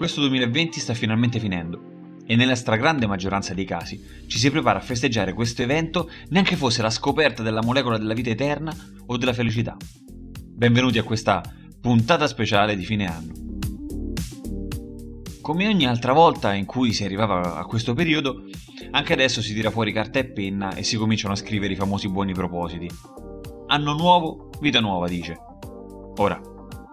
Questo 2020 sta finalmente finendo e nella stragrande maggioranza dei casi ci si prepara a festeggiare questo evento neanche fosse la scoperta della molecola della vita eterna o della felicità. Benvenuti a questa puntata speciale di fine anno. Come ogni altra volta in cui si arrivava a questo periodo, anche adesso si tira fuori carta e penna e si cominciano a scrivere i famosi buoni propositi. Anno nuovo, vita nuova, dice. Ora,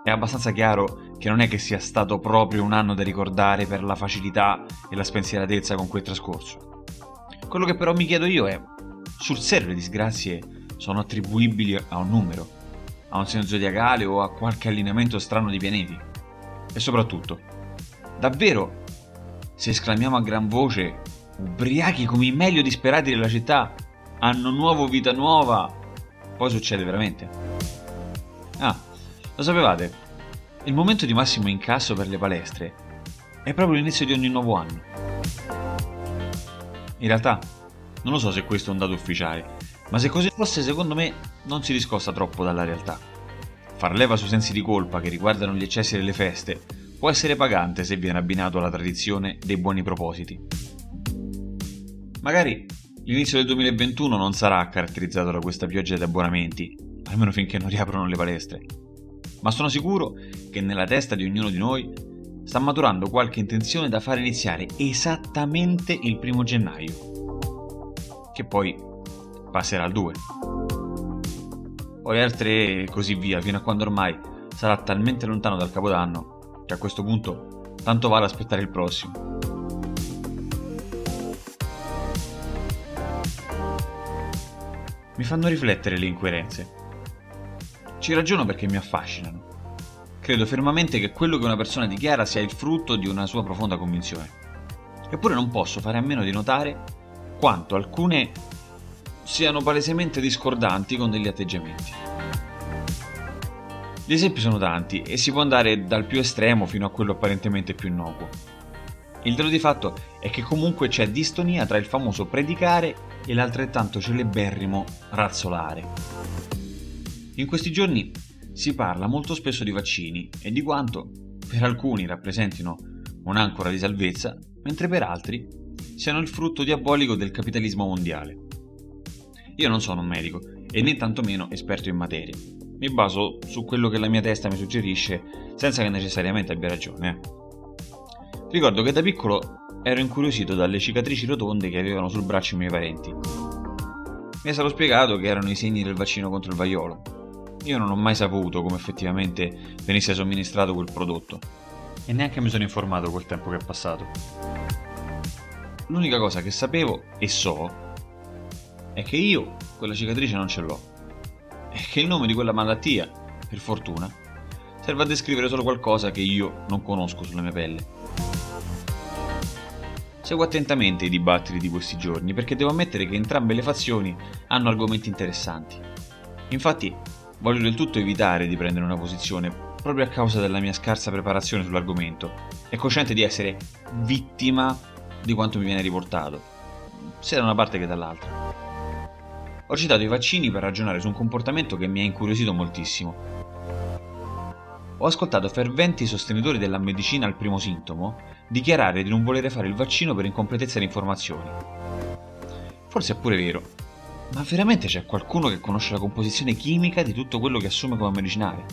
è abbastanza chiaro che non è che sia stato proprio un anno da ricordare per la facilità e la spensieratezza con cui è trascorso. Quello che però mi chiedo io è, sul serio le disgrazie sono attribuibili a un numero, a un segno zodiacale o a qualche allineamento strano di pianeti? E soprattutto, Davvero, se esclamiamo a gran voce, ubriachi come i meglio disperati della città, hanno nuovo vita nuova, poi succede veramente. Ah, lo sapevate? Il momento di massimo incasso per le palestre è proprio l'inizio di ogni nuovo anno. In realtà, non lo so se questo è un dato ufficiale, ma se così fosse, secondo me, non si discosta troppo dalla realtà. Far leva sui sensi di colpa che riguardano gli eccessi delle feste può essere pagante se viene abbinato alla tradizione dei buoni propositi. Magari l'inizio del 2021 non sarà caratterizzato da questa pioggia di abbonamenti, almeno finché non riaprono le palestre, ma sono sicuro che nella testa di ognuno di noi sta maturando qualche intenzione da fare iniziare esattamente il primo gennaio, che poi passerà al 2. Poi al 3 e così via, fino a quando ormai sarà talmente lontano dal capodanno che a questo punto tanto vale aspettare il prossimo. Mi fanno riflettere le incoerenze. Ci ragiono perché mi affascinano. Credo fermamente che quello che una persona dichiara sia il frutto di una sua profonda convinzione. Eppure non posso fare a meno di notare quanto alcune siano palesemente discordanti con degli atteggiamenti. Gli esempi sono tanti e si può andare dal più estremo fino a quello apparentemente più innocuo. Il dato di fatto è che comunque c'è distonia tra il famoso predicare e l'altrettanto celeberrimo razzolare. In questi giorni si parla molto spesso di vaccini e di quanto per alcuni rappresentino un'ancora di salvezza, mentre per altri siano il frutto diabolico del capitalismo mondiale. Io non sono un medico e né tantomeno esperto in materia, mi baso su quello che la mia testa mi suggerisce senza che necessariamente abbia ragione. Eh. Ricordo che da piccolo ero incuriosito dalle cicatrici rotonde che avevano sul braccio i miei parenti. Mi è stato spiegato che erano i segni del vaccino contro il vaiolo. Io non ho mai saputo come effettivamente venisse somministrato quel prodotto e neanche mi sono informato col tempo che è passato. L'unica cosa che sapevo e so è che io quella cicatrice non ce l'ho è che il nome di quella malattia, per fortuna, serve a descrivere solo qualcosa che io non conosco sulla mia pelle. Seguo attentamente i dibattiti di questi giorni perché devo ammettere che entrambe le fazioni hanno argomenti interessanti. Infatti, voglio del tutto evitare di prendere una posizione proprio a causa della mia scarsa preparazione sull'argomento e cosciente di essere vittima di quanto mi viene riportato, sia da una parte che dall'altra. Ho citato i vaccini per ragionare su un comportamento che mi ha incuriosito moltissimo. Ho ascoltato ferventi sostenitori della medicina al primo sintomo dichiarare di non volere fare il vaccino per incompletezza di informazioni. Forse è pure vero, ma veramente c'è qualcuno che conosce la composizione chimica di tutto quello che assume come medicinale?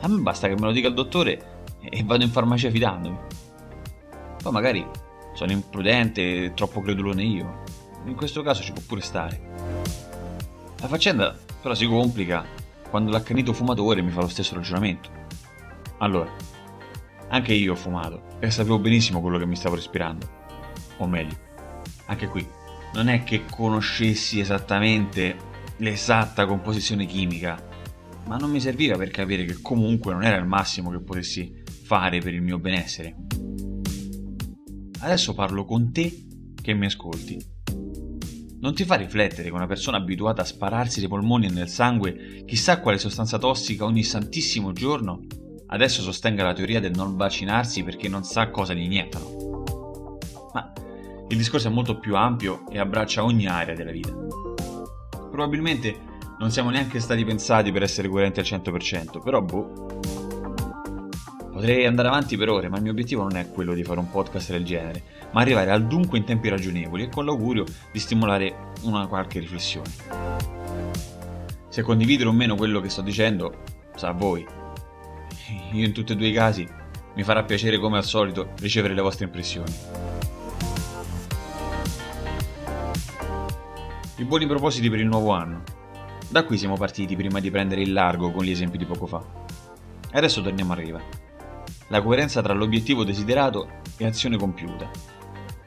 A me basta che me lo dica il dottore e vado in farmacia fidandomi. Poi magari sono imprudente e troppo credulone io. In questo caso ci può pure stare. La faccenda però si complica quando l'accanito fumatore mi fa lo stesso ragionamento. Allora, anche io ho fumato e sapevo benissimo quello che mi stavo respirando. O meglio, anche qui, non è che conoscessi esattamente l'esatta composizione chimica, ma non mi serviva per capire che comunque non era il massimo che potessi fare per il mio benessere. Adesso parlo con te che mi ascolti non ti fa riflettere che una persona abituata a spararsi nei polmoni e nel sangue chissà quale sostanza tossica ogni santissimo giorno adesso sostenga la teoria del non vaccinarsi perché non sa cosa gli iniettano? Ma il discorso è molto più ampio e abbraccia ogni area della vita. Probabilmente non siamo neanche stati pensati per essere coerenti al 100%, però boh. Potrei andare avanti per ore, ma il mio obiettivo non è quello di fare un podcast del genere, ma arrivare al dunque in tempi ragionevoli e con l'augurio di stimolare una qualche riflessione. Se condividere o meno quello che sto dicendo, sa a voi. Io in tutti e due i casi mi farà piacere come al solito ricevere le vostre impressioni. I buoni propositi per il nuovo anno. Da qui siamo partiti prima di prendere il largo con gli esempi di poco fa. E adesso torniamo a riva. La coerenza tra l'obiettivo desiderato e azione compiuta.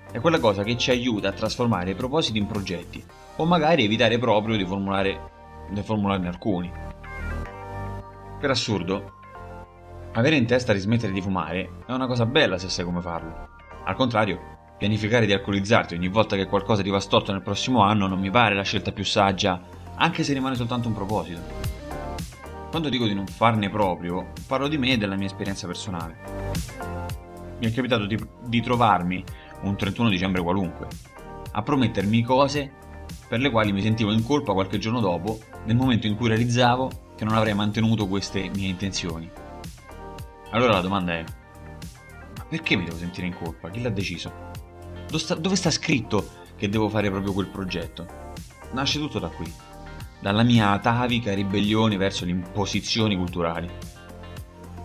È quella cosa che ci aiuta a trasformare i propositi in progetti, o magari evitare proprio di, formulare, di formularne alcuni. Per assurdo, avere in testa di smettere di fumare è una cosa bella se sai come farlo. Al contrario, pianificare di alcolizzarti ogni volta che qualcosa ti va storto nel prossimo anno non mi pare la scelta più saggia, anche se rimane soltanto un proposito. Quando dico di non farne proprio, parlo di me e della mia esperienza personale. Mi è capitato di, di trovarmi un 31 dicembre qualunque, a promettermi cose per le quali mi sentivo in colpa qualche giorno dopo, nel momento in cui realizzavo che non avrei mantenuto queste mie intenzioni. Allora la domanda è, ma perché mi devo sentire in colpa? Chi l'ha deciso? Dove sta, scritto che devo fare proprio quel progetto? Nasce tutto da qui, dalla mia atavica ribellione verso le imposizioni culturali.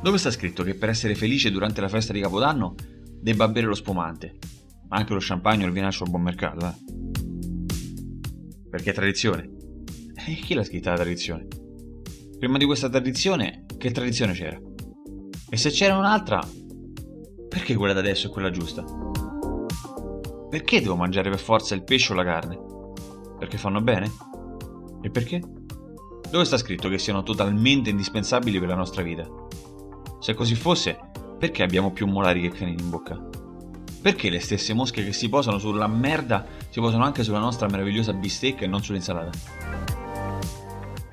Dove sta scritto che per essere felice durante la festa di Capodanno debba bere lo spumante, ma anche lo champagne o il vinaccio al buon mercato, eh? Perché è tradizione. E chi l'ha scritta la tradizione? Prima di questa tradizione, che tradizione c'era? E se c'era un'altra, perché quella da adesso è quella giusta? Perché devo mangiare per forza il pesce o la carne? Perché fanno bene? E perché? Dove sta scritto che siano totalmente indispensabili per la nostra vita? Se così fosse, perché abbiamo più molari che canini in bocca? Perché le stesse mosche che si posano sulla merda si posano anche sulla nostra meravigliosa bistecca e non sull'insalata?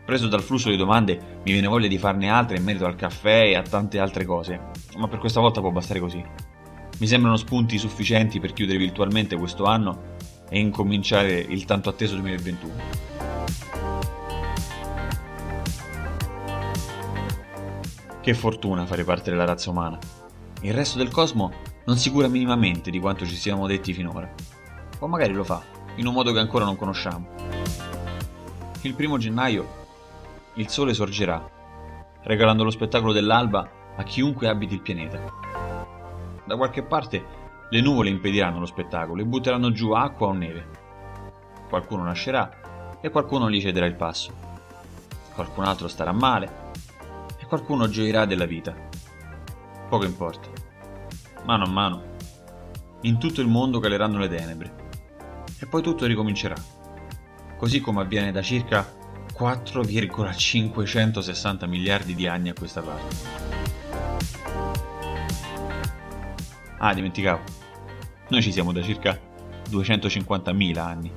Preso dal flusso di domande, mi viene voglia di farne altre in merito al caffè e a tante altre cose, ma per questa volta può bastare così. Mi sembrano spunti sufficienti per chiudere virtualmente questo anno e incominciare il tanto atteso 2021. Che fortuna fare parte della razza umana. Il resto del cosmo non si cura minimamente di quanto ci siamo detti finora. O magari lo fa, in un modo che ancora non conosciamo. Il primo gennaio il sole sorgerà, regalando lo spettacolo dell'alba a chiunque abiti il pianeta. Da qualche parte le nuvole impediranno lo spettacolo e butteranno giù acqua o neve. Qualcuno nascerà e qualcuno gli cederà il passo. Qualcun altro starà male e qualcuno gioirà della vita. Poco importa. Mano a mano, in tutto il mondo caleranno le tenebre e poi tutto ricomincerà, così come avviene da circa 4,560 miliardi di anni a questa parte. Ah, dimenticavo. Noi ci siamo da circa 250.000 anni.